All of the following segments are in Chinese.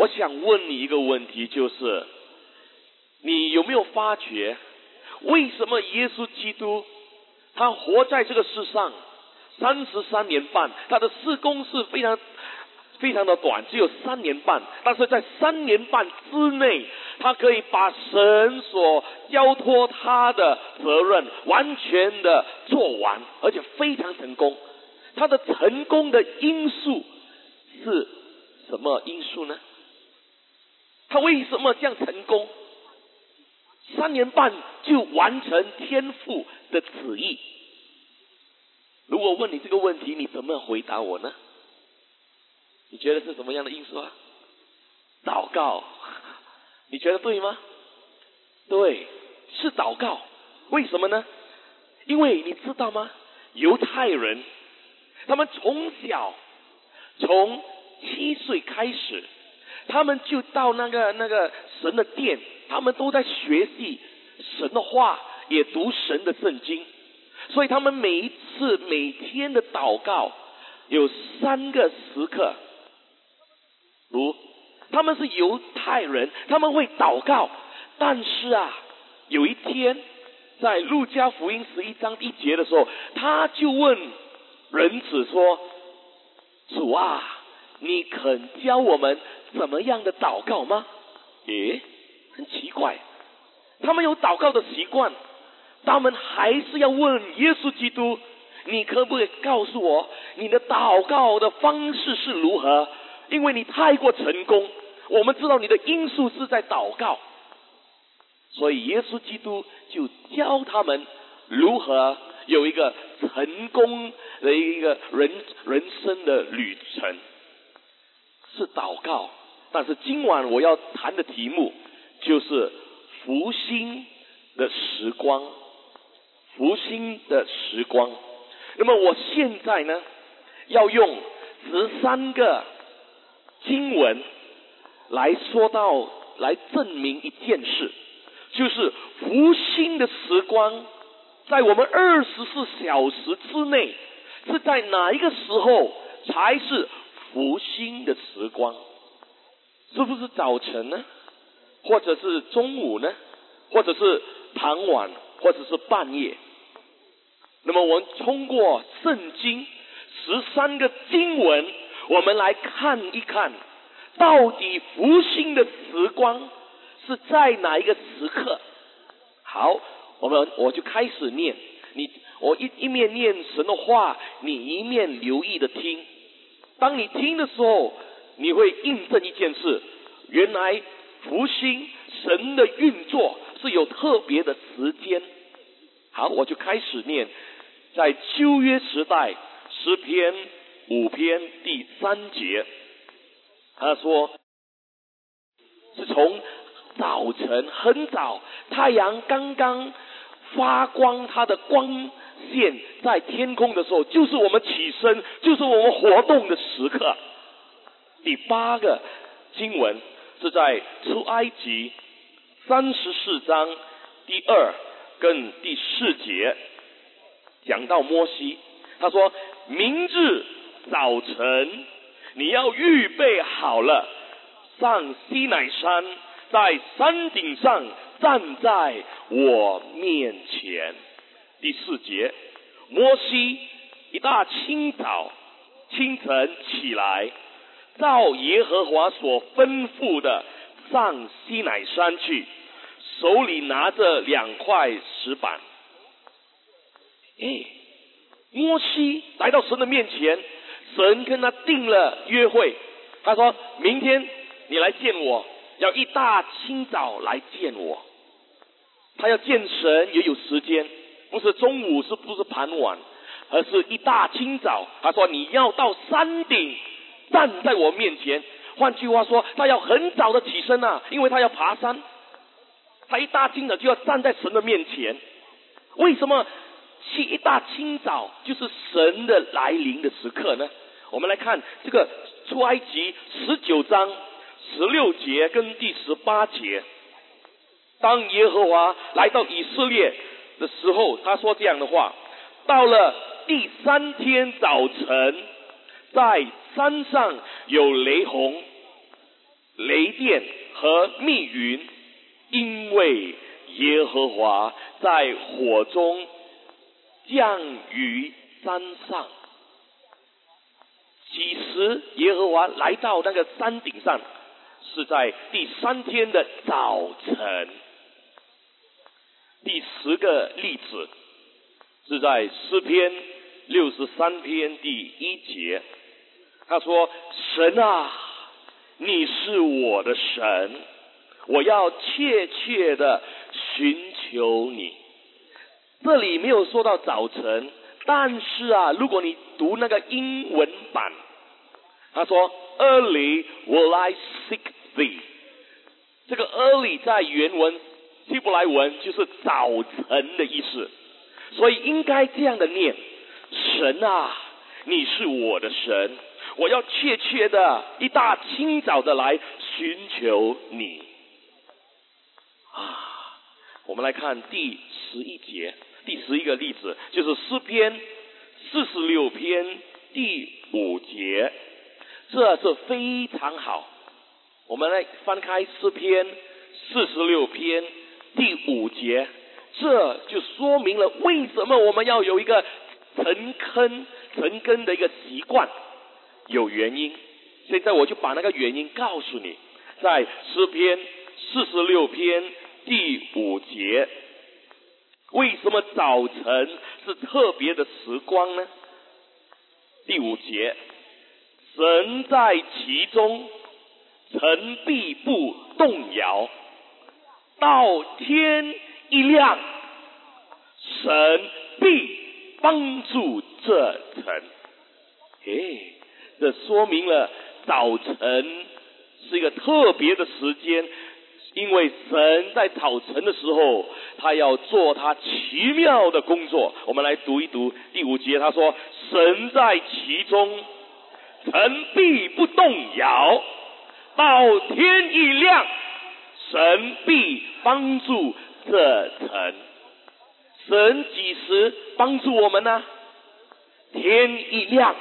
我想问你一个问题，就是你有没有发觉，为什么耶稣基督他活在这个世上三十三年半，他的事工是非常非常的短，只有三年半，但是在三年半之内，他可以把神所交托他的责任完全的做完，而且非常成功。他的成功的因素是什么因素呢？他为什么这样成功？三年半就完成天父的旨意。如果问你这个问题，你怎么回答我呢？你觉得是什么样的因素啊？祷告，你觉得对吗？对，是祷告。为什么呢？因为你知道吗？犹太人，他们从小从七岁开始。他们就到那个那个神的殿，他们都在学习神的话，也读神的圣经。所以他们每一次每天的祷告有三个时刻。如他们是犹太人，他们会祷告，但是啊，有一天在路加福音十一章一节的时候，他就问人子说：“主啊，你肯教我们？”怎么样的祷告吗？诶，很奇怪，他们有祷告的习惯，他们还是要问耶稣基督：“你可不可以告诉我你的祷告的方式是如何？因为你太过成功，我们知道你的因素是在祷告，所以耶稣基督就教他们如何有一个成功的一个人人生的旅程，是祷告。”但是今晚我要谈的题目就是福星的时光，福星的时光。那么我现在呢，要用十三个经文来说到，来证明一件事，就是福星的时光，在我们二十四小时之内，是在哪一个时候才是福星的时光？是不是早晨呢？或者是中午呢？或者是傍晚？或者是半夜？那么我们通过圣经十三个经文，我们来看一看，到底复兴的时光是在哪一个时刻？好，我们我就开始念。你我一一面念神的话，你一面留意的听。当你听的时候。你会印证一件事，原来福星神的运作是有特别的时间。好，我就开始念，在旧约时代诗篇五篇第三节，他说是从早晨很早，太阳刚刚发光，它的光线在天空的时候，就是我们起身，就是我们活动的时刻。第八个经文是在出埃及三十四章第二跟第四节，讲到摩西，他说明日早晨你要预备好了，上西乃山，在山顶上站在我面前。第四节，摩西一大清早清晨起来。照耶和华所吩咐的上西乃山去，手里拿着两块石板。哎，摩西来到神的面前，神跟他定了约会。他说明天你来见我，要一大清早来见我。他要见神也有时间，不是中午，是不是傍晚，而是一大清早。他说你要到山顶。站在我面前，换句话说，他要很早的起身啊，因为他要爬山。他一大清早就要站在神的面前。为什么起一大清早就是神的来临的时刻呢？我们来看这个出埃及十九章十六节跟第十八节。当耶和华来到以色列的时候，他说这样的话：到了第三天早晨，在山上有雷洪，雷电和密云，因为耶和华在火中降于山上。几时耶和华来到那个山顶上？是在第三天的早晨。第十个例子是在诗篇六十三篇第一节，他说：“神啊，你是我的神，我要切切的寻求你。”这里没有说到早晨，但是啊，如果你读那个英文版，他说：“Early will I seek thee。”这个 “early” 在原文希伯来文就是早晨的意思，所以应该这样的念：“神啊，你是我的神，我要确切的一大清早的来寻求你。”啊，我们来看第十一节。第十一个例子就是诗篇四十六篇第五节，这是非常好。我们来翻开诗篇四十六篇第五节，这就说明了为什么我们要有一个成坑成根的一个习惯，有原因。现在我就把那个原因告诉你，在诗篇四十六篇第五节。为什么早晨是特别的时光呢？第五节，神在其中，臣必不动摇，到天一亮，神必帮助这城。诶，这说明了早晨是一个特别的时间。因为神在早晨的时候，他要做他奇妙的工作。我们来读一读第五节，他说：“神在其中，臣必不动摇，到天一亮，神必帮助这城。神几时帮助我们呢？天一亮，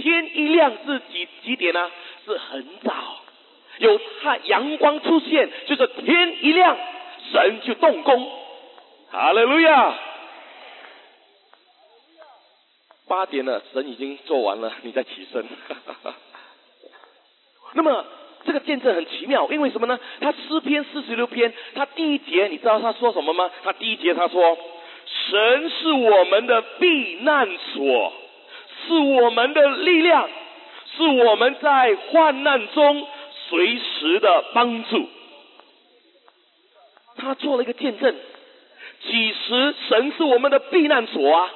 天一亮是几几点呢？是很早。”有太阳光出现，就是天一亮，神就动工。哈利路亚！八点了，神已经做完了，你再起身。那么这个见证很奇妙，因为什么呢？他诗篇四十六篇，他第一节你知道他说什么吗？他第一节他说：“神是我们的避难所，是我们的力量，是我们在患难中。”随时的帮助，他做了一个见证。几时神是我们的避难所啊？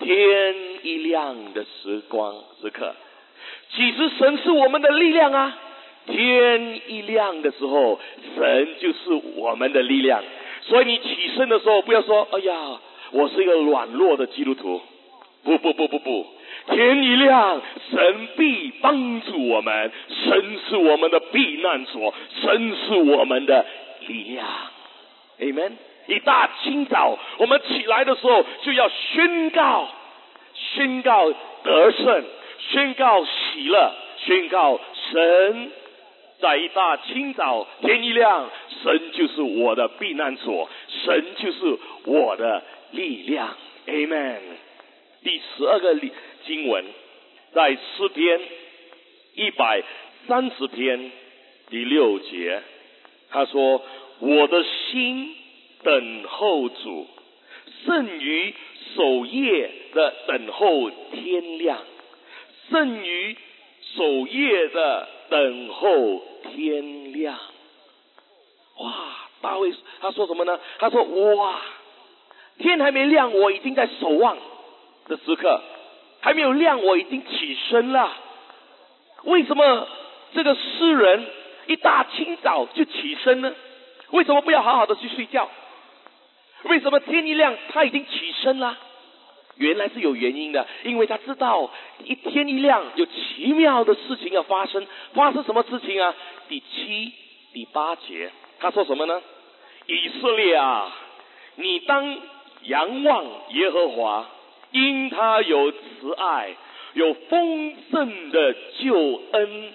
天一亮的时光时刻，几时神是我们的力量啊？天一亮的时候，神就是我们的力量。所以你起身的时候，不要说：“哎呀，我是一个软弱的基督徒。”不不不不不。天一亮，神必帮助我们。神是我们的避难所，神是我们的力量。Amen。一大清早，我们起来的时候就要宣告，宣告得胜，宣告喜乐，宣告神在一大清早天一亮，神就是我的避难所，神就是我的力量。Amen。第十二个例。经文在诗篇一百三十篇第六节，他说：“我的心等候主，胜于守夜的等候天亮，胜于守夜的等候天亮。”哇！大卫他说什么呢？他说：“哇，天还没亮，我已经在守望的时刻。”还没有亮，我已经起身了。为什么这个诗人一大清早就起身呢？为什么不要好好的去睡觉？为什么天一亮他已经起身了？原来是有原因的，因为他知道一天一亮有奇妙的事情要发生。发生什么事情啊？第七、第八节他说什么呢？以色列啊，你当仰望耶和华。因他有慈爱，有丰盛的救恩，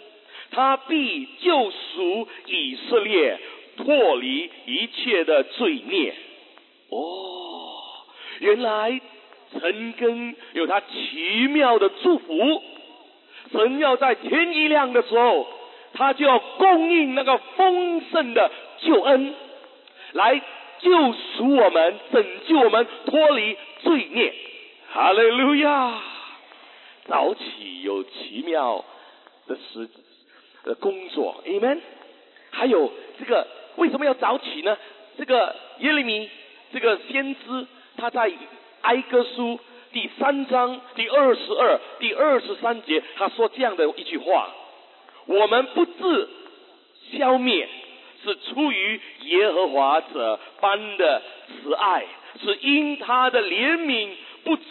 他必救赎以色列，脱离一切的罪孽。哦，原来陈根有他奇妙的祝福。神要在天一亮的时候，他就要供应那个丰盛的救恩，来救赎我们，拯救我们，脱离罪孽。哈利路亚！早起有奇妙的时的工作，Amen。还有这个为什么要早起呢？这个耶利米这个先知他在哀歌书。第三章第二十二、第二十三节，他说这样的一句话：“我们不自消灭，是出于耶和华者般的慈爱，是因他的怜悯不辞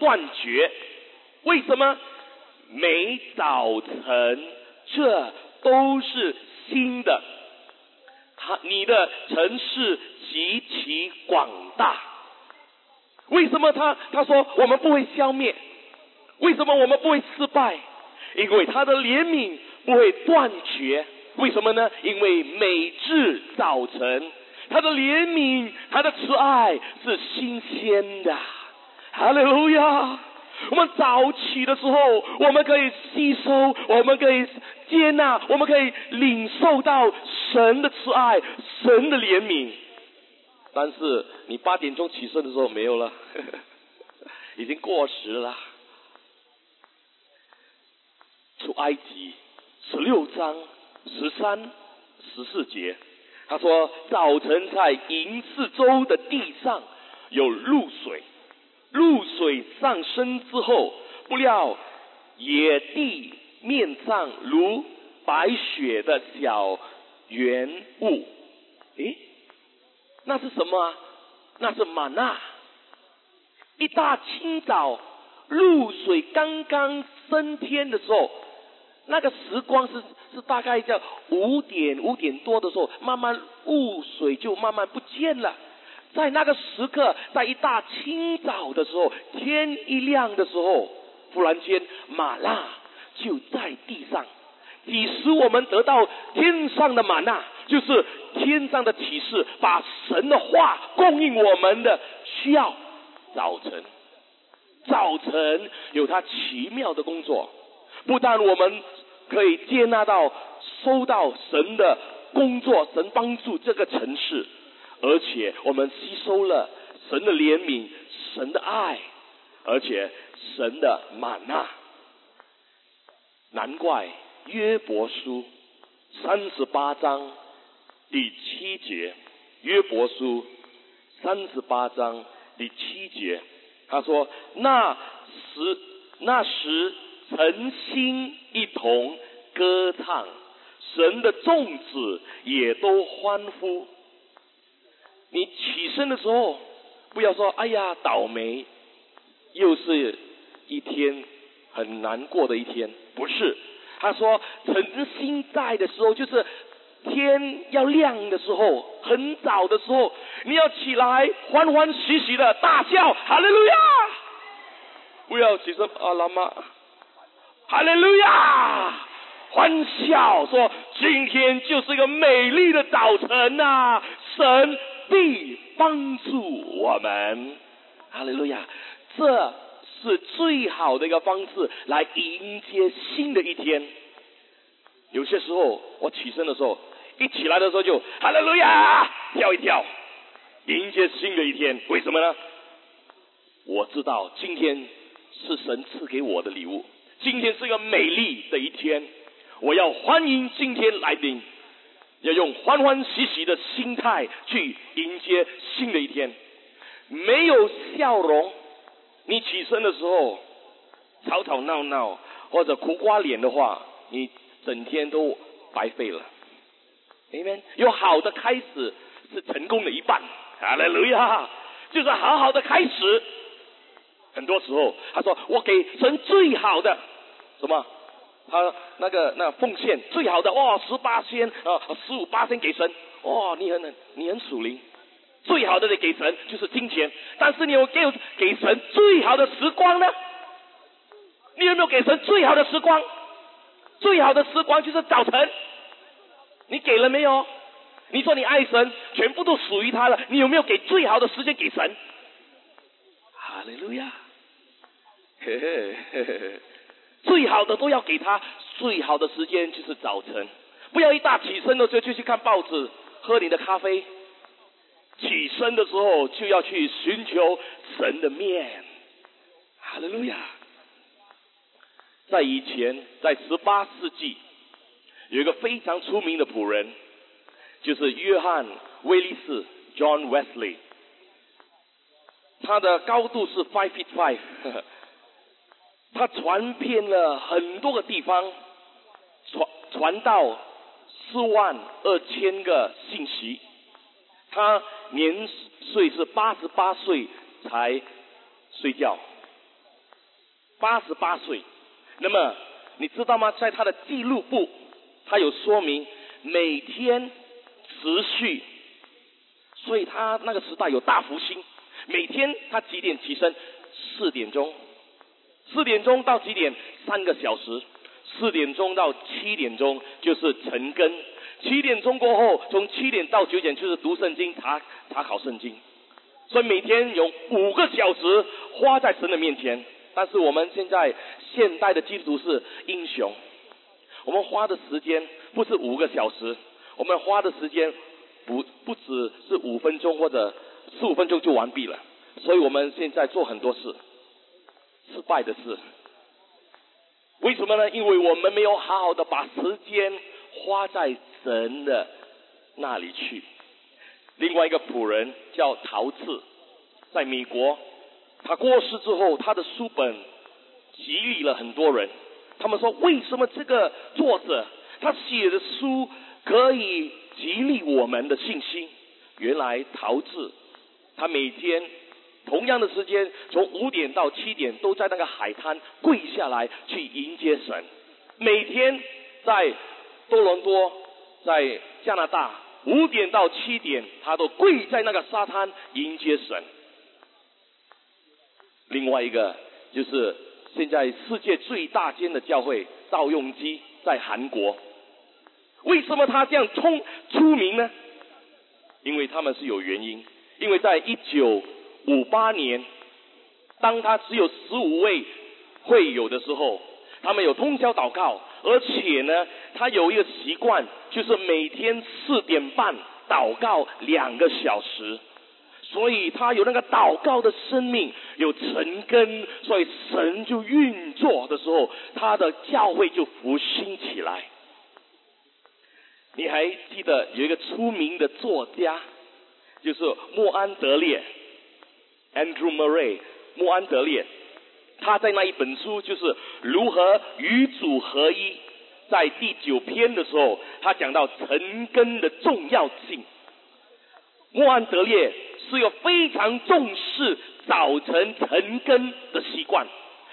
断绝。为什么？每早晨这都是新的。他你的城市极其广大。”为什么他他说我们不会消灭？为什么我们不会失败？因为他的怜悯不会断绝。为什么呢？因为每至早晨，他的怜悯、他的慈爱是新鲜的。哈利路亚！我们早起的时候，我们可以吸收，我们可以接纳，我们可以领受到神的慈爱、神的怜悯。但是你八点钟起身的时候没有了，已经过时了。出埃及十六章十三十四节，他说早晨在营四周的地上有露水，露水上升之后，不料野地面上如白雪的小圆雾，诶。那是什么啊？那是玛纳。一大清早，露水刚刚升天的时候，那个时光是是大概在五点五点多的时候，慢慢雾水就慢慢不见了。在那个时刻，在一大清早的时候，天一亮的时候，忽然间玛纳就在地上。几时我们得到天上的玛纳？就是天上的启示，把神的话供应我们的需要。早晨，早晨有他奇妙的工作，不但我们可以接纳到、收到神的工作，神帮助这个城市，而且我们吸收了神的怜悯、神的爱，而且神的满纳。难怪约伯书三十八章。第七节，约伯书三十八章第七节，他说：“那时那时，诚心一同歌唱，神的众子也都欢呼。你起身的时候，不要说‘哎呀，倒霉’，又是一天很难过的一天。不是，他说诚心在的时候，就是。”天要亮的时候，很早的时候，你要起来欢欢喜喜的大笑，哈利路亚！不要起身啊，老妈，哈利路亚！欢笑说，今天就是一个美丽的早晨呐，神必帮助我们，哈利路亚！这是最好的一个方式来迎接新的一天。有些时候，我起身的时候。一起来的时候就哈利路亚，跳一跳，迎接新的一天。为什么呢？我知道今天是神赐给我的礼物，今天是一个美丽的一天。我要欢迎今天来临，要用欢欢喜喜的心态去迎接新的一天。没有笑容，你起身的时候吵吵闹闹或者苦瓜脸的话，你整天都白费了。里面有好的开始是成功的一半，哈利路亚，就是好好的开始。很多时候他说我给神最好的什么，他那个那奉献最好的哇十八仙啊十五八仙给神哇你很你很属灵，最好的你给神就是金钱，但是你有给给神最好的时光呢？你有没有给神最好的时光？最好的时光就是早晨。你给了没有？你说你爱神，全部都属于他了。你有没有给最好的时间给神？哈利路亚！嘿嘿嘿嘿，最好的都要给他，最好的时间就是早晨。不要一大起身的时候就去看报纸，喝你的咖啡。起身的时候就要去寻求神的面。哈利路亚！在以前，在十八世纪，有一个非常出名的仆人，就是约翰威利斯 （John Wesley）。他的高度是 five feet five，他传遍了很多个地方，传传到四万二千个信息。他年岁是八十八岁才睡觉，八十八岁。那么你知道吗？在他的记录簿，他有说明每天持续，所以他那个时代有大福星。每天他几点起身？四点钟，四点钟到几点？三个小时。四点钟到七点钟就是晨更，七点钟过后，从七点到九点就是读圣经、查查考圣经。所以每天有五个小时花在神的面前。但是我们现在现代的基督徒是英雄，我们花的时间不是五个小时，我们花的时间不不只是五分钟或者四五分钟就完毕了。所以我们现在做很多事失败的事，为什么呢？因为我们没有好好的把时间花在神的那里去。另外一个仆人叫陶次，在美国。他过世之后，他的书本激励了很多人。他们说：“为什么这个作者他写的书可以激励我们的信心？”原来陶志他每天同样的时间，从五点到七点都在那个海滩跪下来去迎接神。每天在多伦多，在加拿大五点到七点，他都跪在那个沙滩迎接神。另外一个就是现在世界最大间的教会赵用基在韩国，为什么他这样出出名呢？因为他们是有原因，因为在一九五八年，当他只有十五位会友的时候，他们有通宵祷告，而且呢，他有一个习惯，就是每天四点半祷告两个小时。所以他有那个祷告的生命，有成根，所以神就运作的时候，他的教会就复兴起来。你还记得有一个出名的作家，就是莫安德烈 （Andrew Murray）。莫安德烈，他在那一本书就是如何与主合一，在第九篇的时候，他讲到成根的重要性。莫安德烈。是有非常重视早晨晨更的习惯。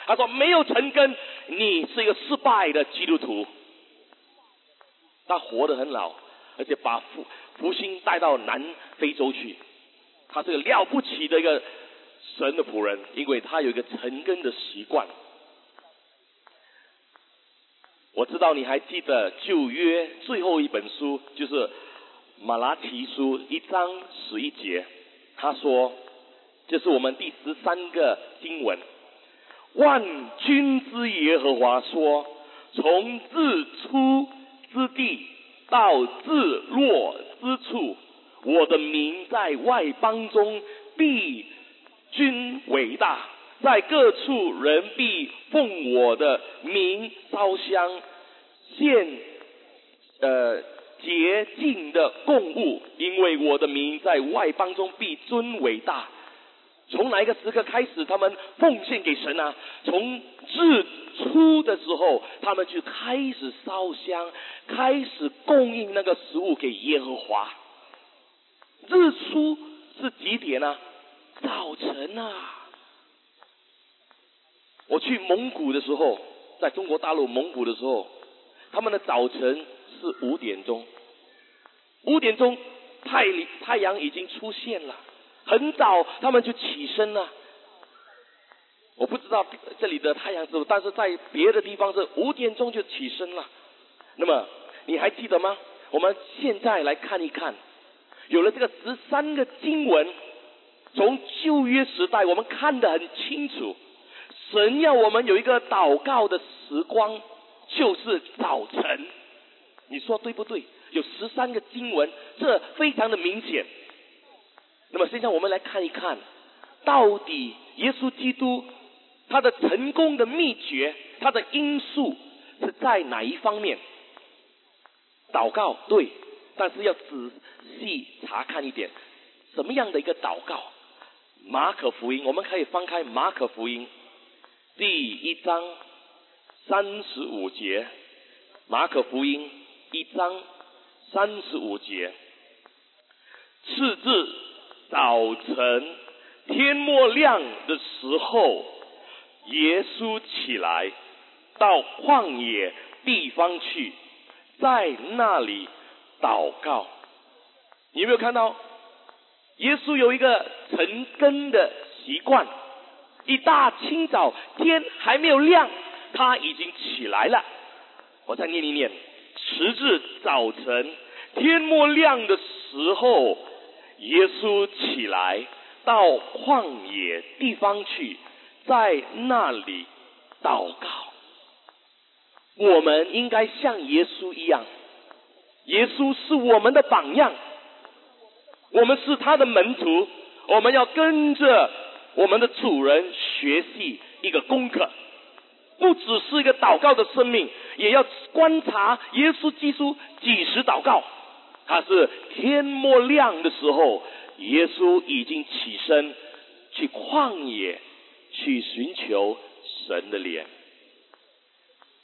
他说：“没有晨更，你是一个失败的基督徒。”他活得很老，而且把福福星带到南非洲去。他是个了不起的一个神的仆人，因为他有一个成根的习惯。我知道你还记得旧约最后一本书，就是马拉提书一章十一节。他说：“这是我们第十三个经文。万军之耶和华说：从日出之地到日落之处，我的名在外邦中必君伟大，在各处人必奉我的名烧香献呃。”洁净的供物，因为我的名在外邦中必尊伟大。从哪一个时刻开始，他们奉献给神啊？从日出的时候，他们就开始烧香，开始供应那个食物给耶和华。日出是几点呢？早晨啊！我去蒙古的时候，在中国大陆蒙古的时候，他们的早晨是五点钟。五点钟，太太阳已经出现了，很早他们就起身了。我不知道这里的太阳是，但是在别的地方是五点钟就起身了。那么你还记得吗？我们现在来看一看，有了这个十三个经文，从旧约时代我们看得很清楚，神要我们有一个祷告的时光，就是早晨。你说对不对？有十三个经文，这非常的明显。那么现在我们来看一看，到底耶稣基督他的成功的秘诀，他的因素是在哪一方面？祷告对，但是要仔细查看一点，什么样的一个祷告？马可福音，我们可以翻开马可福音第一章三十五节，马可福音一章三十五节，次日早晨天末亮的时候，耶稣起来到旷野地方去。在那里祷告，你有没有看到？耶稣有一个晨更的习惯，一大清早天还没有亮，他已经起来了。我再念一念：迟日早晨天末亮的时候，耶稣起来到旷野地方去，在那里祷告。我们应该像耶稣一样，耶稣是我们的榜样，我们是他的门徒，我们要跟着我们的主人学习一个功课，不只是一个祷告的生命，也要观察耶稣基督几时祷告。他是天末亮的时候，耶稣已经起身去旷野去寻求神的脸。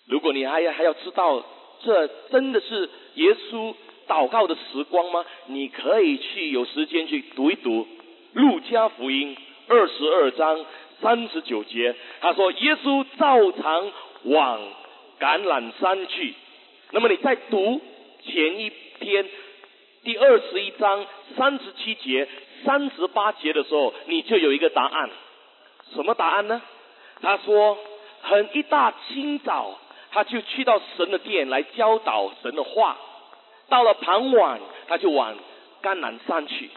如果你还要还要知道这真的是耶稣祷告的时光吗？你可以去有时间去读一读《路加福音》二十二章三十九节。他说：“耶稣照常往橄榄山去。”那么你在读前一篇第二十一章三十七节、三十八节的时候，你就有一个答案。什么答案呢？他说：“很一大清早。”他就去到神的殿来教导神的话。到了傍晚，他就往甘南山去。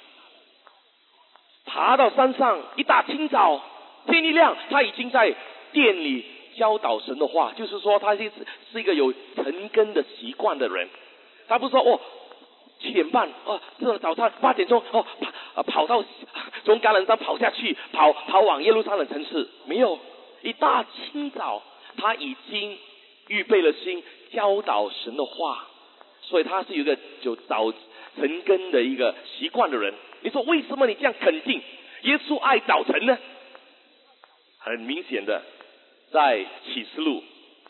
爬到山上，一大清早，天一亮，他已经在店里教导神的话。就是说，他是是一个有晨更的习惯的人。他不说哦，七点半哦，这早餐八点钟哦，跑跑到从橄榄山跑下去，跑跑往耶路撒冷城市。没有，一大清早，他已经。预备了心教导神的话，所以他是有一个就早晨更的一个习惯的人。你说为什么你这样肯定耶稣爱早晨呢？很明显的，在启示录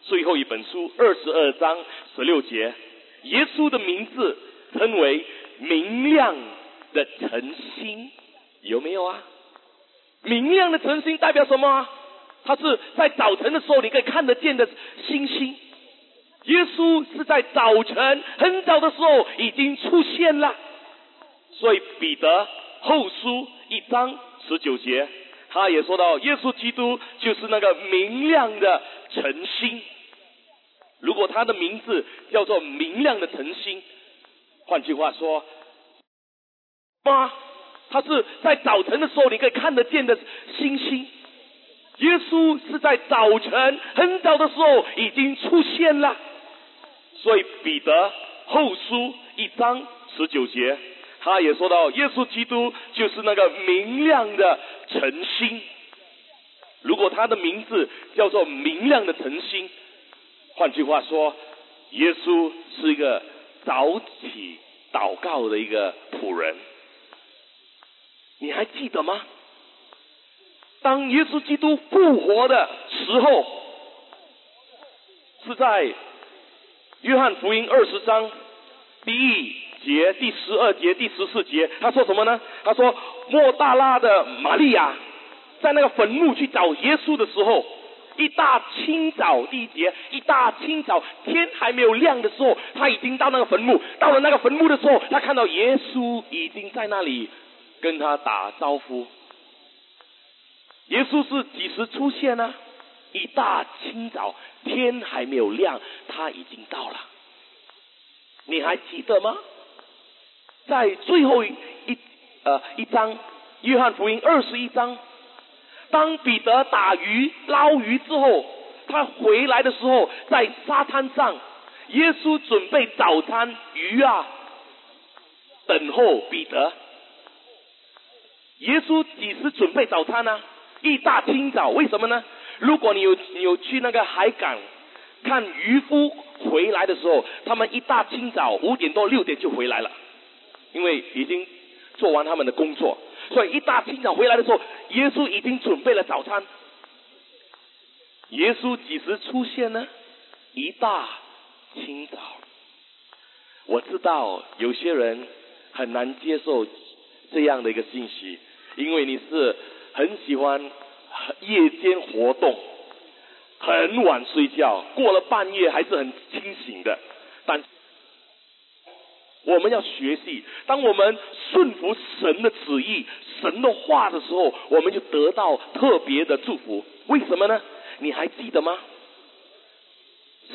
最后一本书二十二章十六节，耶稣的名字称为明亮的晨星，有没有啊？明亮的晨星代表什么？它是在早晨的时候，你可以看得见的星星。耶稣是在早晨很早的时候已经出现了，所以彼得后书一章十九节，他也说到，耶稣基督就是那个明亮的晨星。如果他的名字叫做明亮的晨星，换句话说，妈，他是在早晨的时候你可以看得见的星星。耶稣是在早晨很早的时候已经出现了，所以彼得后书一章十九节，他也说到耶稣基督就是那个明亮的晨星。如果他的名字叫做明亮的晨星，换句话说，耶稣是一个早起祷告的一个仆人。你还记得吗？当耶稣基督复活的时候，是在约翰福音二十章第一节、第十二节、第十四节。他说什么呢？他说莫大拉的玛利亚在那个坟墓去找耶稣的时候，一大清早第一节，一大清早天还没有亮的时候，他已经到那个坟墓。到了那个坟墓的时候，他看到耶稣已经在那里跟他打招呼。耶稣是几时出现呢？一大清早，天还没有亮，他已经到了。你还记得吗？在最后一呃一章，约翰福音二十一章，当彼得打鱼捞鱼之后，他回来的时候，在沙滩上，耶稣准备早餐鱼啊，等候彼得。耶稣几时准备早餐呢？一大清早，为什么呢？如果你有有去那个海港看渔夫回来的时候，他们一大清早五点多六点就回来了，因为已经做完他们的工作，所以一大清早回来的时候，耶稣已经准备了早餐。耶稣几时出现呢？一大清早。我知道有些人很难接受这样的一个信息。因为你是很喜欢夜间活动，很晚睡觉，过了半夜还是很清醒的。但我们要学习，当我们顺服神的旨意、神的话的时候，我们就得到特别的祝福。为什么呢？你还记得吗？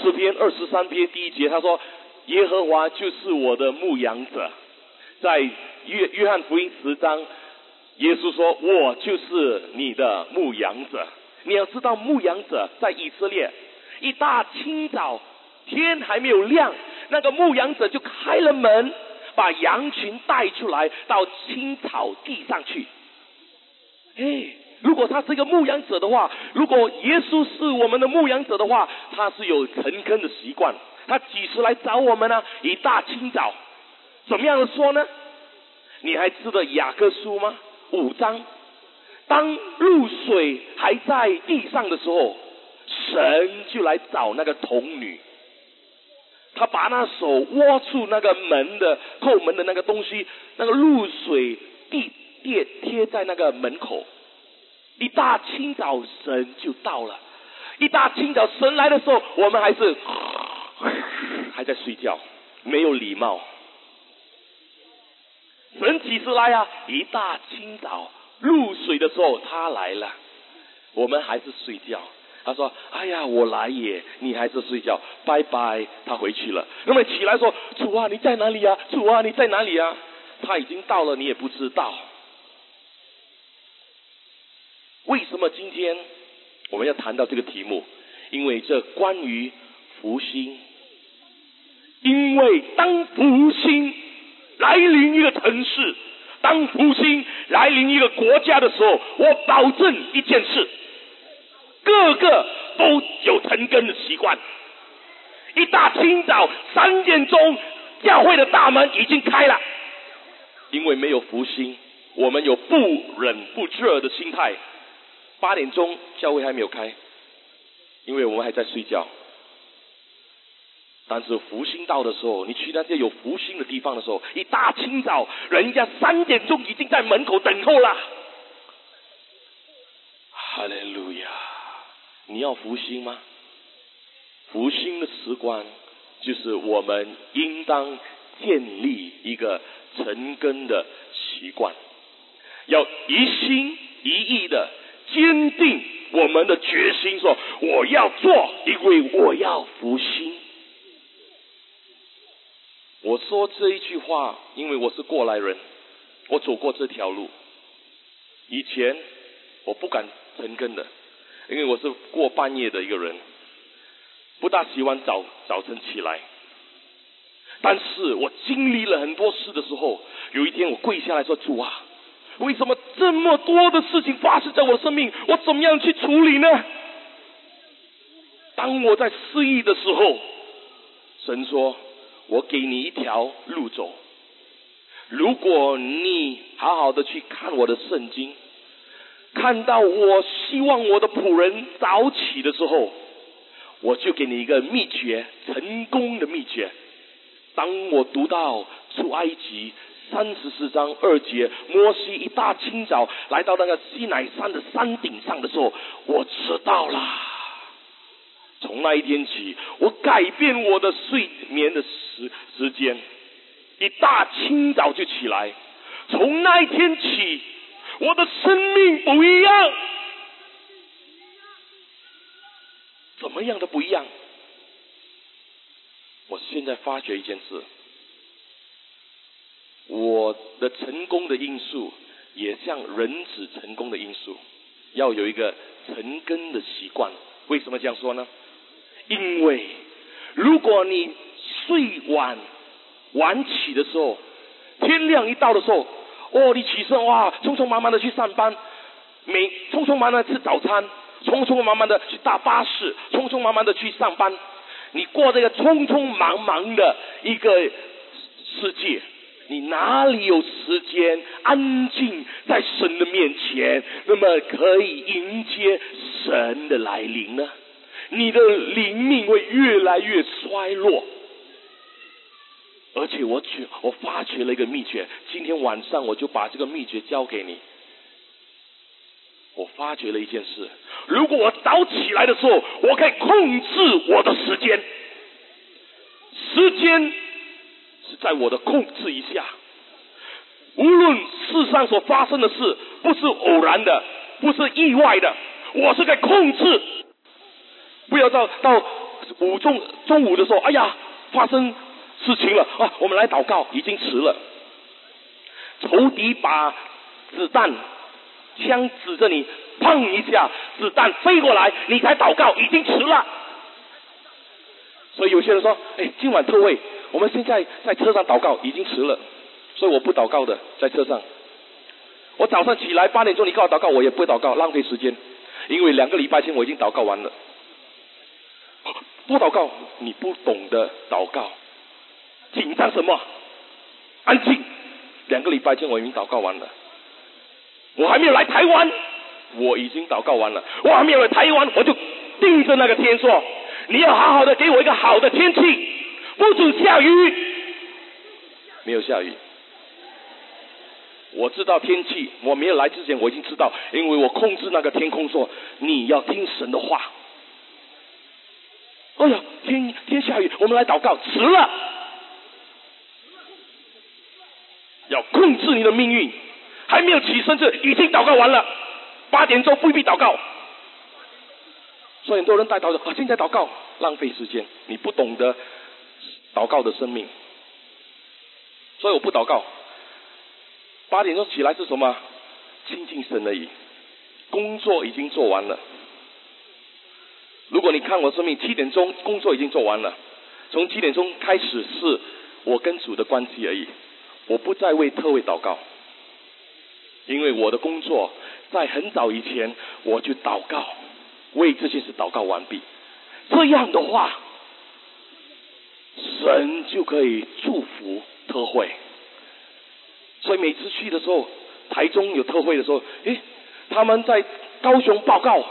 诗篇二十三篇第一节，他说：“耶和华就是我的牧羊者。”在约约翰福音十章。耶稣说：“我就是你的牧羊者。你要知道，牧羊者在以色列，一大清早，天还没有亮，那个牧羊者就开了门，把羊群带出来到青草地上去。哎，如果他是一个牧羊者的话，如果耶稣是我们的牧羊者的话，他是有晨耕的习惯。他几时来找我们呢？一大清早。怎么样的说呢？你还记得雅各书吗？”五章，当露水还在地上的时候，神就来找那个童女，他把那手握住那个门的扣门的那个东西，那个露水地贴贴在那个门口。一大清早，神就到了。一大清早，神来的时候，我们还是 还在睡觉，没有礼貌。神几时来啊？一大清早入水的时候，他来了。我们还是睡觉。他说：“哎呀，我来也，你还是睡觉，拜拜。”他回去了。那么起来说：“主啊，你在哪里呀？主啊，你在哪里呀？”他已经到了，你也不知道。为什么今天我们要谈到这个题目？因为这关于福星。因为当福星。来临一个城市，当复兴来临一个国家的时候，我保证一件事：个个都有成根的习惯。一大清早三点钟，教会的大门已经开了，因为没有福星，我们有不忍不热的心态。八点钟教会还没有开，因为我们还在睡觉。但是福星到的时候，你去那些有福星的地方的时候，一大清早，人家三点钟已经在门口等候了。哈利路亚！你要福星吗？福星的时光，就是我们应当建立一个成根的习惯，要一心一意的坚定我们的决心，说我要做，因为我要福星。我说这一句话，因为我是过来人，我走过这条路。以前我不敢成根的，因为我是过半夜的一个人，不大喜欢早早晨起来。但是我经历了很多事的时候，有一天我跪下来说：“主啊，为什么这么多的事情发生在我的生命？我怎么样去处理呢？”当我在失意的时候，神说。我给你一条路走。如果你好好的去看我的圣经，看到我希望我的仆人早起的时候，我就给你一个秘诀，成功的秘诀。当我读到出埃及三十四章二节，摩西一大清早来到那个西乃山的山顶上的时候，我知道了。从那一天起，我改变我的睡眠的时时间，一大清早就起来。从那一天起，我的生命不一样。怎么样的不一样？我现在发觉一件事：我的成功的因素也像人子成功的因素，要有一个成根的习惯。为什么这样说呢？因为如果你睡晚晚起的时候，天亮一到的时候，哦，你起身哇，匆匆忙忙的去上班，每匆匆忙忙吃早餐，匆匆忙忙的去搭巴士，匆匆忙忙的去上班，你过这个匆匆忙忙的一个世界，你哪里有时间安静在神的面前，那么可以迎接神的来临呢？你的灵命会越来越衰落。而且我觉我发觉了一个秘诀，今天晚上我就把这个秘诀交给你。我发觉了一件事：如果我早起来的时候，我可以控制我的时间，时间是在我的控制一下。无论世上所发生的事，不是偶然的，不是意外的，我是在控制。不要到到午中中午的时候，哎呀，发生。事情了啊！我们来祷告，已经迟了。仇敌把子弹枪指着你，砰一下，子弹飞过来，你才祷告，已经迟了。所以有些人说：“哎，今晚特会，我们现在在车上祷告，已经迟了。”所以我不祷告的，在车上。我早上起来八点钟，你告我祷告，我也不祷告，浪费时间。因为两个礼拜前我已经祷告完了。不祷告，你不懂得祷告。紧张什么？安静。两个礼拜前我已经祷告完了。我还没有来台湾，我已经祷告完了。我还没有来台湾，我就盯着那个天说：“你要好好的给我一个好的天气，不准下雨。”没有下雨。我知道天气，我没有来之前我已经知道，因为我控制那个天空说：“你要听神的话。”哎呀，天天下雨，我们来祷告，迟了。要控制你的命运，还没有起身就已经祷告完了。八点钟不必祷告，所以很多人带祷告啊，现在祷告浪费时间，你不懂得祷告的生命，所以我不祷告。八点钟起来是什么？亲近神而已，工作已经做完了。如果你看我生命，七点钟工作已经做完了，从七点钟开始是我跟主的关系而已。我不再为特位祷告，因为我的工作在很早以前我就祷告，为这件事祷告完毕。这样的话，神就可以祝福特会。所以每次去的时候，台中有特会的时候，诶，他们在高雄报告，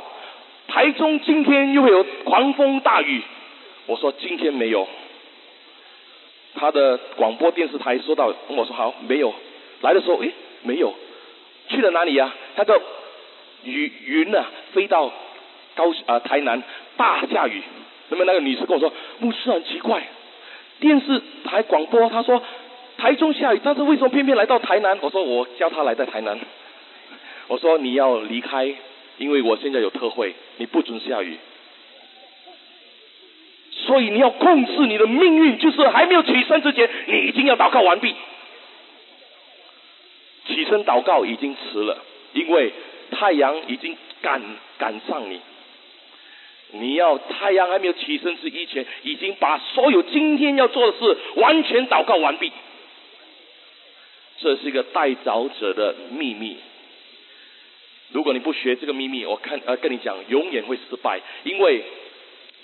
台中今天又会有狂风大雨。我说今天没有。他的广播电视台说到，我说好，没有来的时候，诶，没有去了哪里呀？他的雨云呢，飞到高啊台南大下雨。那么那个女士跟我说，牧师很奇怪，电视台广播他说台中下雨，但是为什么偏偏来到台南？我说我叫他来在台南。我说你要离开，因为我现在有特会，你不准下雨。所以你要控制你的命运，就是还没有起身之前，你已经要祷告完毕。起身祷告已经迟了，因为太阳已经赶赶上你。你要太阳还没有起身之前，已经把所有今天要做的事完全祷告完毕。这是一个代祷者的秘密。如果你不学这个秘密，我看呃跟你讲，永远会失败，因为。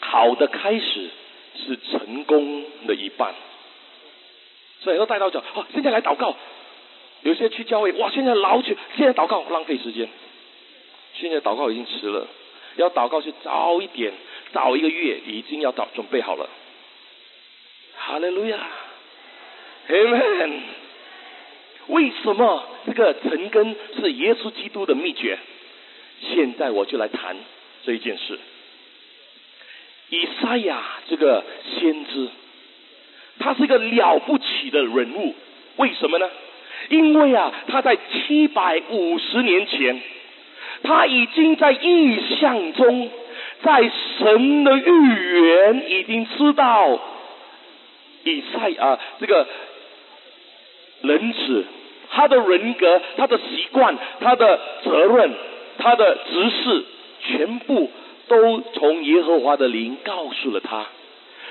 好的开始是成功的一半，所以说带到讲，哦，现在来祷告。有些去教会，哇，现在老去，现在祷告浪费时间。现在祷告已经迟了，要祷告是早一点，早一个月已经要祷准备好了。哈利路亚，Amen。为什么这个成根是耶稣基督的秘诀？现在我就来谈这一件事。以赛亚这个先知，他是一个了不起的人物。为什么呢？因为啊，他在七百五十年前，他已经在意象中，在神的预言已经知道以赛啊，这个仁慈，他的人格、他的习惯、他的责任、他的执事，全部都从耶和华的灵告诉了他。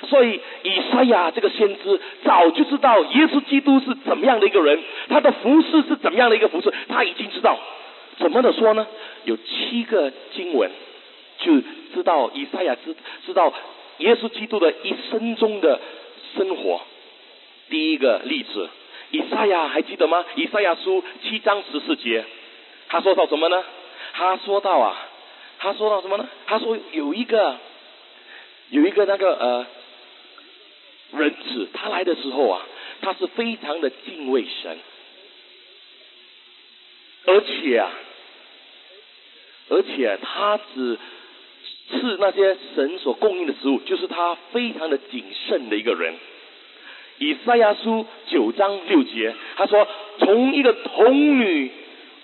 所以以赛亚这个先知早就知道耶稣基督是怎么样的一个人，他的服饰是怎么样的一个服饰，他已经知道。怎么的说呢？有七个经文就知道以赛亚知知道耶稣基督的一生中的生活。第一个例子，以赛亚还记得吗？以赛亚书七章十四节，他说到什么呢？他说到啊，他说到什么呢？他说有一个有一个那个呃。人子他来的时候啊，他是非常的敬畏神，而且啊，而且他只吃那些神所供应的食物，就是他非常的谨慎的一个人。以赛亚书九章六节，他说：“从一个童女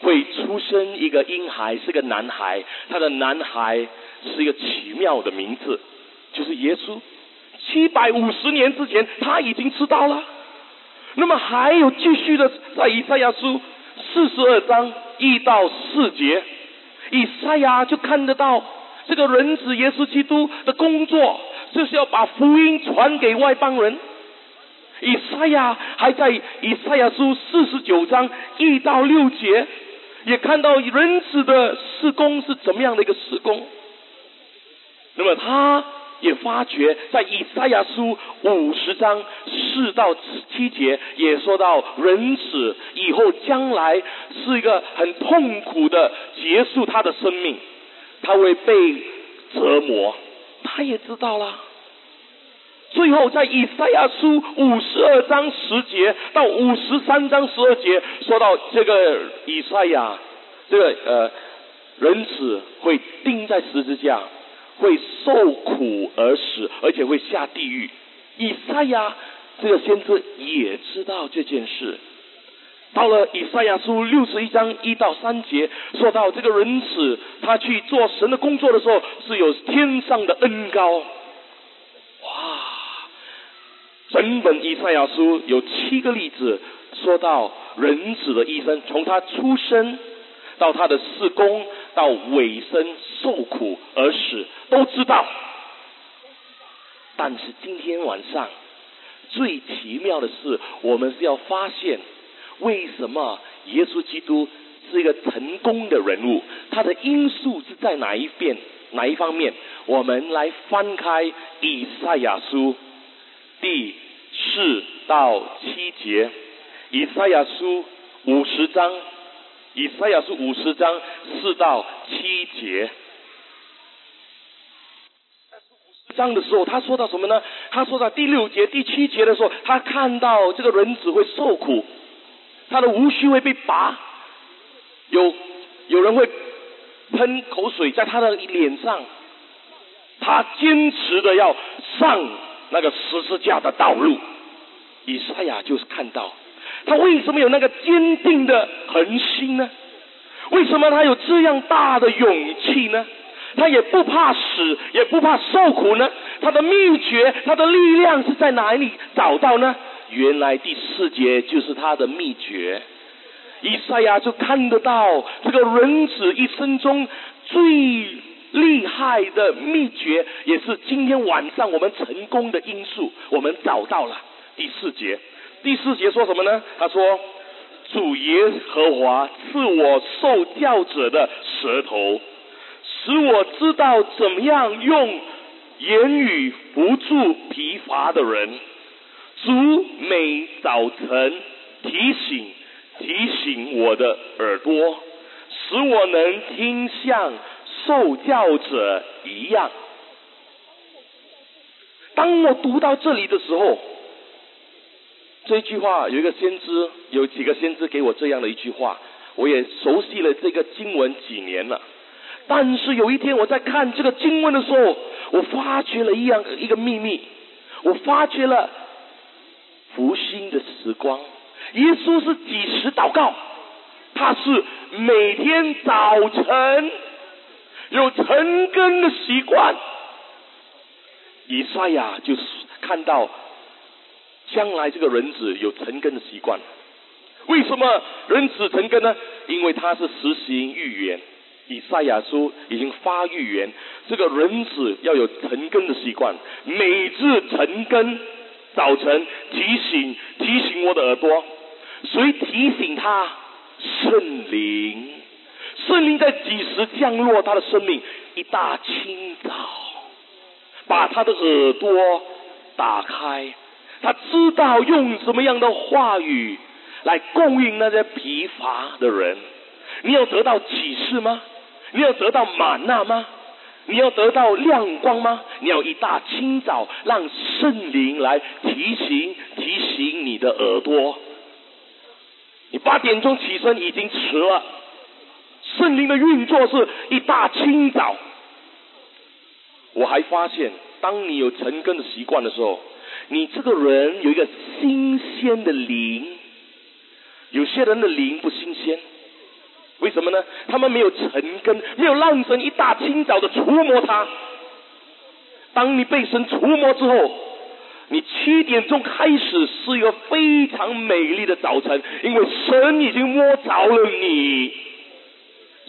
会出生一个婴孩，是个男孩，他的男孩是一个奇妙的名字，就是耶稣。”七百五十年之前，他已经知道了。那么还有继续的，在以赛亚书四十二章一到四节，以赛亚就看得到这个人子耶稣基督的工作，就是要把福音传给外邦人。以赛亚还在以赛亚书四十九章一到六节，也看到人子的施工是怎么样的一个施工。那么他。也发觉在以赛亚书五十章四到七节，也说到人子以后将来是一个很痛苦的结束他的生命，他会被折磨，他也知道了。最后在以赛亚书五十二章十节到五十三章十二节，说到这个以赛亚这个呃人死会钉在十字架。会受苦而死，而且会下地狱。以赛亚这个先知也知道这件事。到了以赛亚书六十一章一到三节，说到这个人死，他去做神的工作的时候，是有天上的恩高。整本以赛亚书有七个例子，说到人子的一生，从他出生到他的事工。到尾声受苦而死都知道，但是今天晚上最奇妙的是，我们是要发现为什么耶稣基督是一个成功的人物，他的因素是在哪一边哪一方面？我们来翻开以赛亚书第四到七节，以赛亚书五十章。以赛亚书五十章四到七节，章的时候，他说到什么呢？他说到第六节、第七节的时候，他看到这个人子会受苦，他的胡须会被拔，有有人会喷口水在他的脸上，他坚持的要上那个十字架的道路。以赛亚就是看到。他为什么有那个坚定的恒心呢？为什么他有这样大的勇气呢？他也不怕死，也不怕受苦呢？他的秘诀，他的力量是在哪里找到呢？原来第四节就是他的秘诀。以赛亚就看得到这个人子一生中最厉害的秘诀，也是今天晚上我们成功的因素。我们找到了第四节。第四节说什么呢？他说：“主耶和华赐我受教者的舌头，使我知道怎么样用言语扶助疲乏的人。主每早晨提醒提醒我的耳朵，使我能听向受教者一样。当我读到这里的时候。”这句话有一个先知，有几个先知给我这样的一句话，我也熟悉了这个经文几年了。但是有一天我在看这个经文的时候，我发觉了一样一个秘密，我发觉了福星的时光。耶稣是几时祷告？他是每天早晨有成根的习惯。以赛亚就是看到。将来这个人子有成根的习惯，为什么人子成根呢？因为他是实行预言，以赛亚书已经发预言，这个人子要有成根的习惯，每日成根，早晨提醒提醒我的耳朵，谁提醒他？圣灵，圣灵在几时降落他的生命？一大清早，把他的耳朵打开，他知道用什么样的话语来供应那些疲乏的人。你要得到启示吗？你要得到玛纳吗？你要得到亮光吗？你要一大清早让圣灵来提醒提醒你的耳朵。你八点钟起身已经迟了。圣灵的运作是一大清早。我还发现，当你有成根的习惯的时候，你这个人有一个新鲜的灵。有些人的灵不新鲜，为什么呢？他们没有成根，没有让神一大清早的触摸他。当你被神触摸之后，你七点钟开始是一个非常美丽的早晨，因为神已经摸着了你，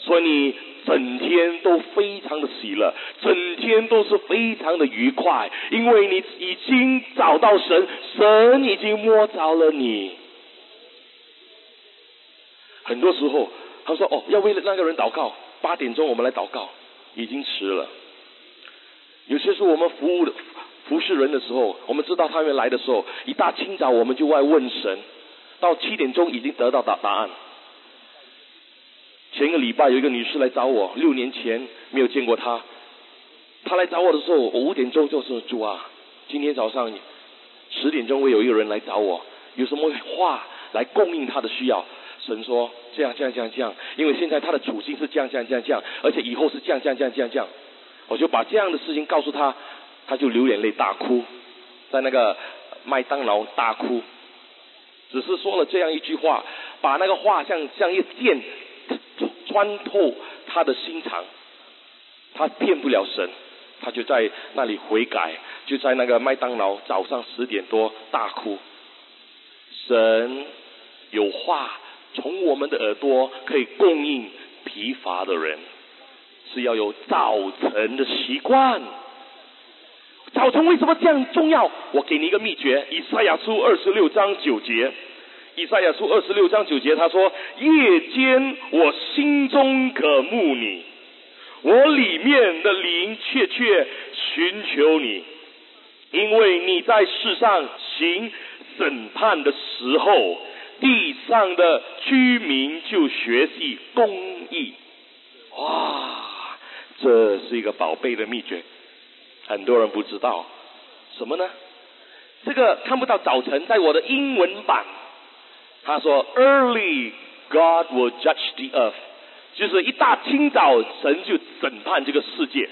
说你。整天都非常的喜乐，整天都是非常的愉快，因为你已经找到神，神已经摸着了你。很多时候，他说：“哦，要为了那个人祷告，八点钟我们来祷告，已经迟了。”有些时候我们服务的服侍人的时候，我们知道他们来的时候，一大清早我们就外问神，到七点钟已经得到答答案。前一个礼拜有一个女士来找我，六年前没有见过她。她来找我的时候，我五点钟就说：“主啊，今天早上十点钟会有一个人来找我，有什么话来供应她的需要？”神说：“这样这样这样这样，因为现在她的处境是这样这样这样这样，而且以后是这样这样这样这样这样。”我就把这样的事情告诉她，她就流眼泪大哭，在那个麦当劳大哭，只是说了这样一句话，把那个话像像一剑。穿透他的心肠，他骗不了神，他就在那里悔改，就在那个麦当劳早上十点多大哭。神有话从我们的耳朵可以供应疲乏的人，是要有早晨的习惯。早晨为什么这样重要？我给你一个秘诀：以赛亚书二十六章九节。以赛亚书二十六章九节，他说：“夜间我心中渴慕你，我里面的灵切切寻求你，因为你在世上行审判的时候，地上的居民就学习公义。”哇，这是一个宝贝的秘诀，很多人不知道什么呢？这个看不到早晨，在我的英文版。他说：“Early God will judge the earth，就是一大清早，神就审判这个世界。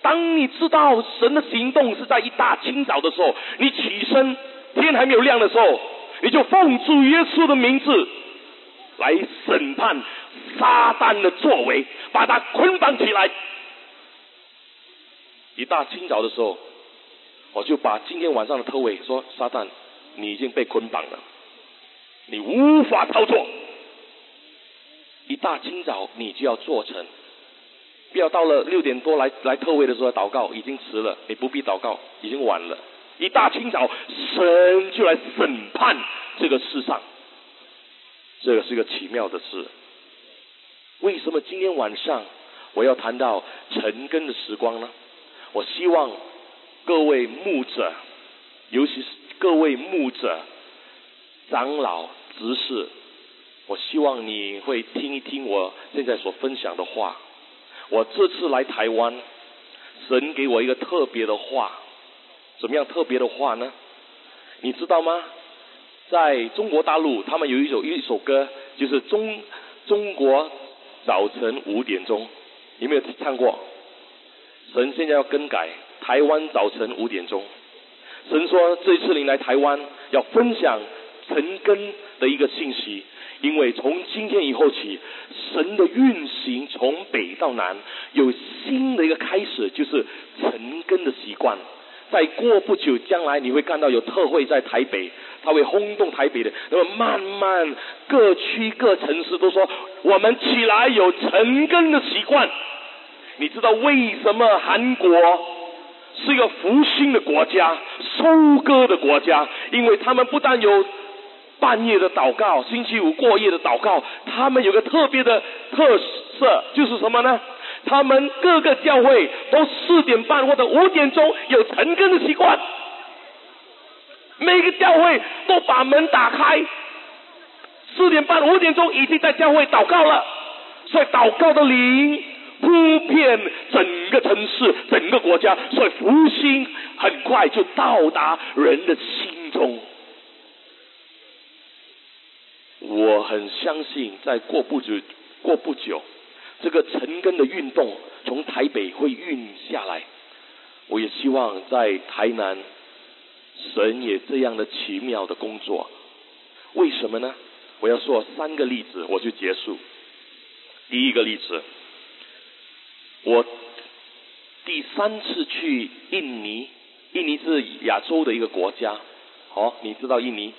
当你知道神的行动是在一大清早的时候，你起身，天还没有亮的时候，你就奉主耶稣的名字来审判撒旦的作为，把他捆绑起来。一大清早的时候，我就把今天晚上的特委说：撒旦，你已经被捆绑了。”你无法操作，一大清早你就要做成，不要到了六点多来来特位的时候祷告，已经迟了，你不必祷告，已经晚了。一大清早，神就来审判这个世上，这个是一个奇妙的事。为什么今天晚上我要谈到晨更的时光呢？我希望各位牧者，尤其是各位牧者。长老、执事，我希望你会听一听我现在所分享的话。我这次来台湾，神给我一个特别的话，怎么样特别的话呢？你知道吗？在中国大陆，他们有一首一首歌，就是中中国早晨五点钟，有没有唱过？神现在要更改，台湾早晨五点钟。神说，这次你来台湾，要分享。成根的一个信息，因为从今天以后起，神的运行从北到南有新的一个开始，就是成根的习惯。再过不久将来你会看到有特会在台北，它会轰动台北的。那么慢慢各区各城市都说，我们起来有成根的习惯。你知道为什么韩国是一个复兴的国家、收割的国家？因为他们不但有半夜的祷告，星期五过夜的祷告，他们有个特别的特色，就是什么呢？他们各个教会都四点半或者五点钟有晨更的习惯，每个教会都把门打开，四点半五点钟已经在教会祷告了，所以祷告的灵铺遍整个城市、整个国家，所以福星很快就到达人的心中。我很相信，在过不久，过不久。这个陈根的运动从台北会运下来，我也希望在台南，神也这样的奇妙的工作。为什么呢？我要说三个例子，我就结束。第一个例子，我第三次去印尼，印尼是亚洲的一个国家，哦，你知道印尼？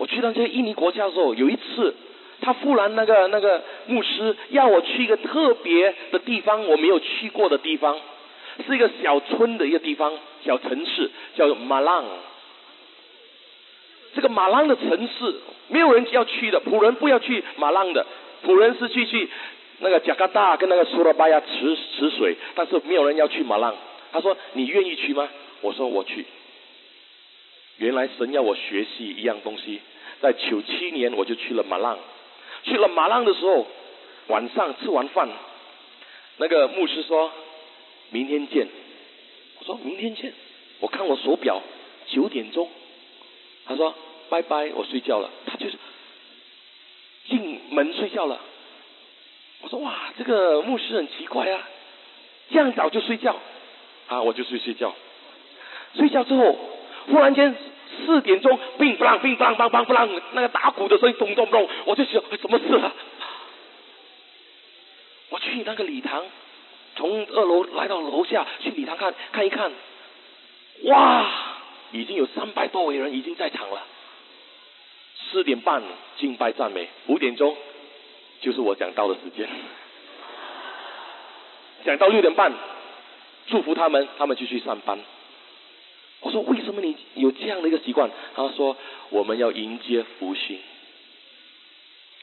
我去到这个印尼国家的时候，有一次。他忽然那个那个牧师要我去一个特别的地方，我没有去过的地方，是一个小村的一个地方，小城市叫马浪。这个马浪的城市没有人要去的，普人不要去马浪的，普人是去去那个加拿大跟那个苏拉巴亚池池水，但是没有人要去马浪。他说你愿意去吗？我说我去。原来神要我学习一样东西，在九七年我就去了马浪。去了马浪的时候，晚上吃完饭，那个牧师说：“明天见。”我说：“明天见。”我看我手表，九点钟。他说：“拜拜，我睡觉了。”他就是进门睡觉了。我说：“哇，这个牧师很奇怪啊，这样早就睡觉。”啊，我就去睡觉。睡觉之后，忽然间。四点钟，乒乓乒乓乓乓乓，那个打鼓的声音咚咚咚，我就想什么事啊？我去那个礼堂，从二楼来到楼下去礼堂看看一看，哇，已经有三百多位人已经在场了。四点半敬拜赞美，五点钟就是我讲到的时间，讲到六点半，祝福他们，他们就去上班。我说：“为什么你有这样的一个习惯？”他说：“我们要迎接福星。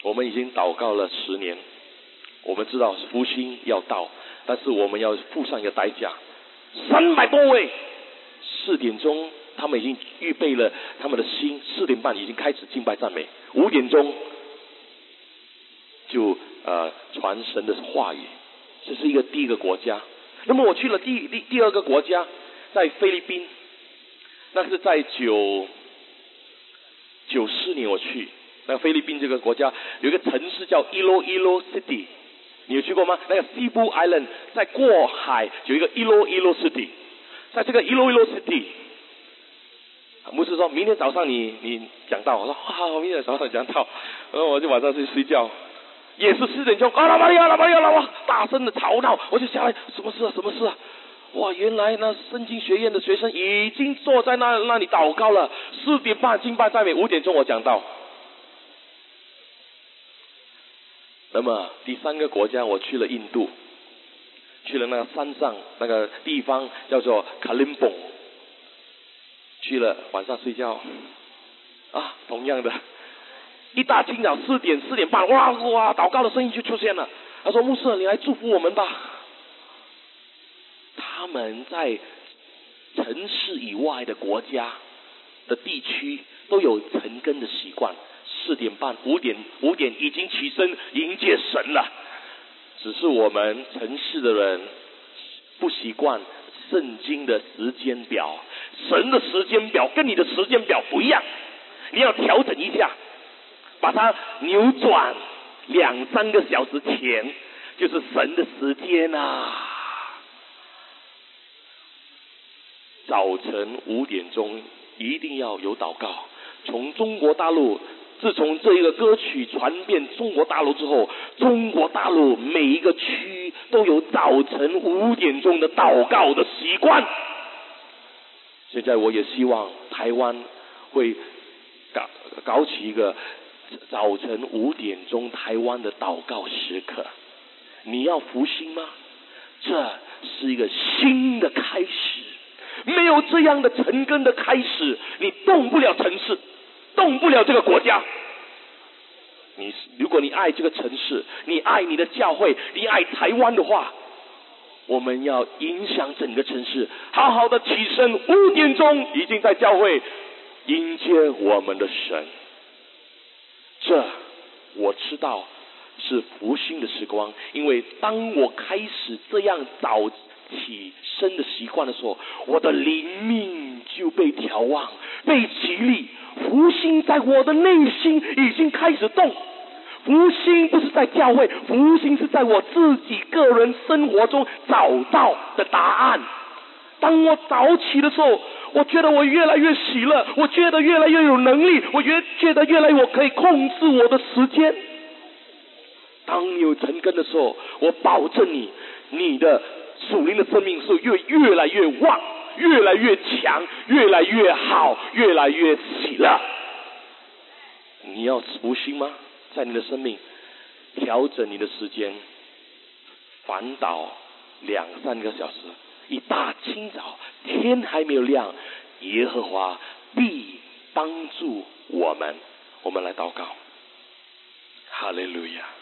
我们已经祷告了十年，我们知道福星要到，但是我们要付上一个代价。三百多位，四点钟他们已经预备了他们的心，四点半已经开始敬拜赞美，五点钟就呃传神的话语。这是一个第一个国家。那么我去了第第第二个国家，在菲律宾。”那是在九九四年我去，那个菲律宾这个国家有一个城市叫 Iloilo City，你有去过吗？那个 Cebu Island 在过海有一个 Iloilo City，在这个 Iloilo City，牧师说明天早上你你讲到，我说好，明天早上讲到，然后我就晚上去睡觉，也是四点钟，啊老妈呀老妈呀老妈，大声的吵闹，我就下来，什么事啊什么事啊？哇！原来那圣经学院的学生已经坐在那那里祷告了。四点半敬拜赞美，五点钟我讲到。那么第三个国家我去了印度，去了那个山上那个地方叫做卡林邦，去了晚上睡觉。啊，同样的，一大清早四点四点半，哇哇，祷告的声音就出现了。他说：“牧师，你来祝福我们吧。”们在城市以外的国家的地区都有晨更的习惯，四点半、五点、五点已经起身迎接神了。只是我们城市的人不习惯圣经的时间表，神的时间表跟你的时间表不一样，你要调整一下，把它扭转两三个小时前，就是神的时间啊。早晨五点钟一定要有祷告。从中国大陆，自从这一个歌曲传遍中国大陆之后，中国大陆每一个区都有早晨五点钟的祷告的习惯。现在我也希望台湾会搞搞起一个早晨五点钟台湾的祷告时刻。你要复兴吗？这是一个新的开始。没有这样的成根的开始，你动不了城市，动不了这个国家。你如果你爱这个城市，你爱你的教会，你爱台湾的话，我们要影响整个城市，好好的起身。五点钟已经在教会迎接我们的神。这我知道是福星的时光，因为当我开始这样早起身的习惯的时候，我的灵命就被调旺，被激励。福星在我的内心已经开始动。福星不是在教会，福星是在我自己个人生活中找到的答案。当我早起的时候，我觉得我越来越喜乐，我觉得越来越有能力，我越觉得越来越我可以控制我的时间。当你有成根的时候，我保证你，你的属灵的生命是越越来越旺，越来越强，越来越好，越来越喜乐。你要福星吗？在你的生命调整你的时间，反倒两三个小时，一大清早天还没有亮，耶和华必帮助我们。我们来祷告，哈利路亚。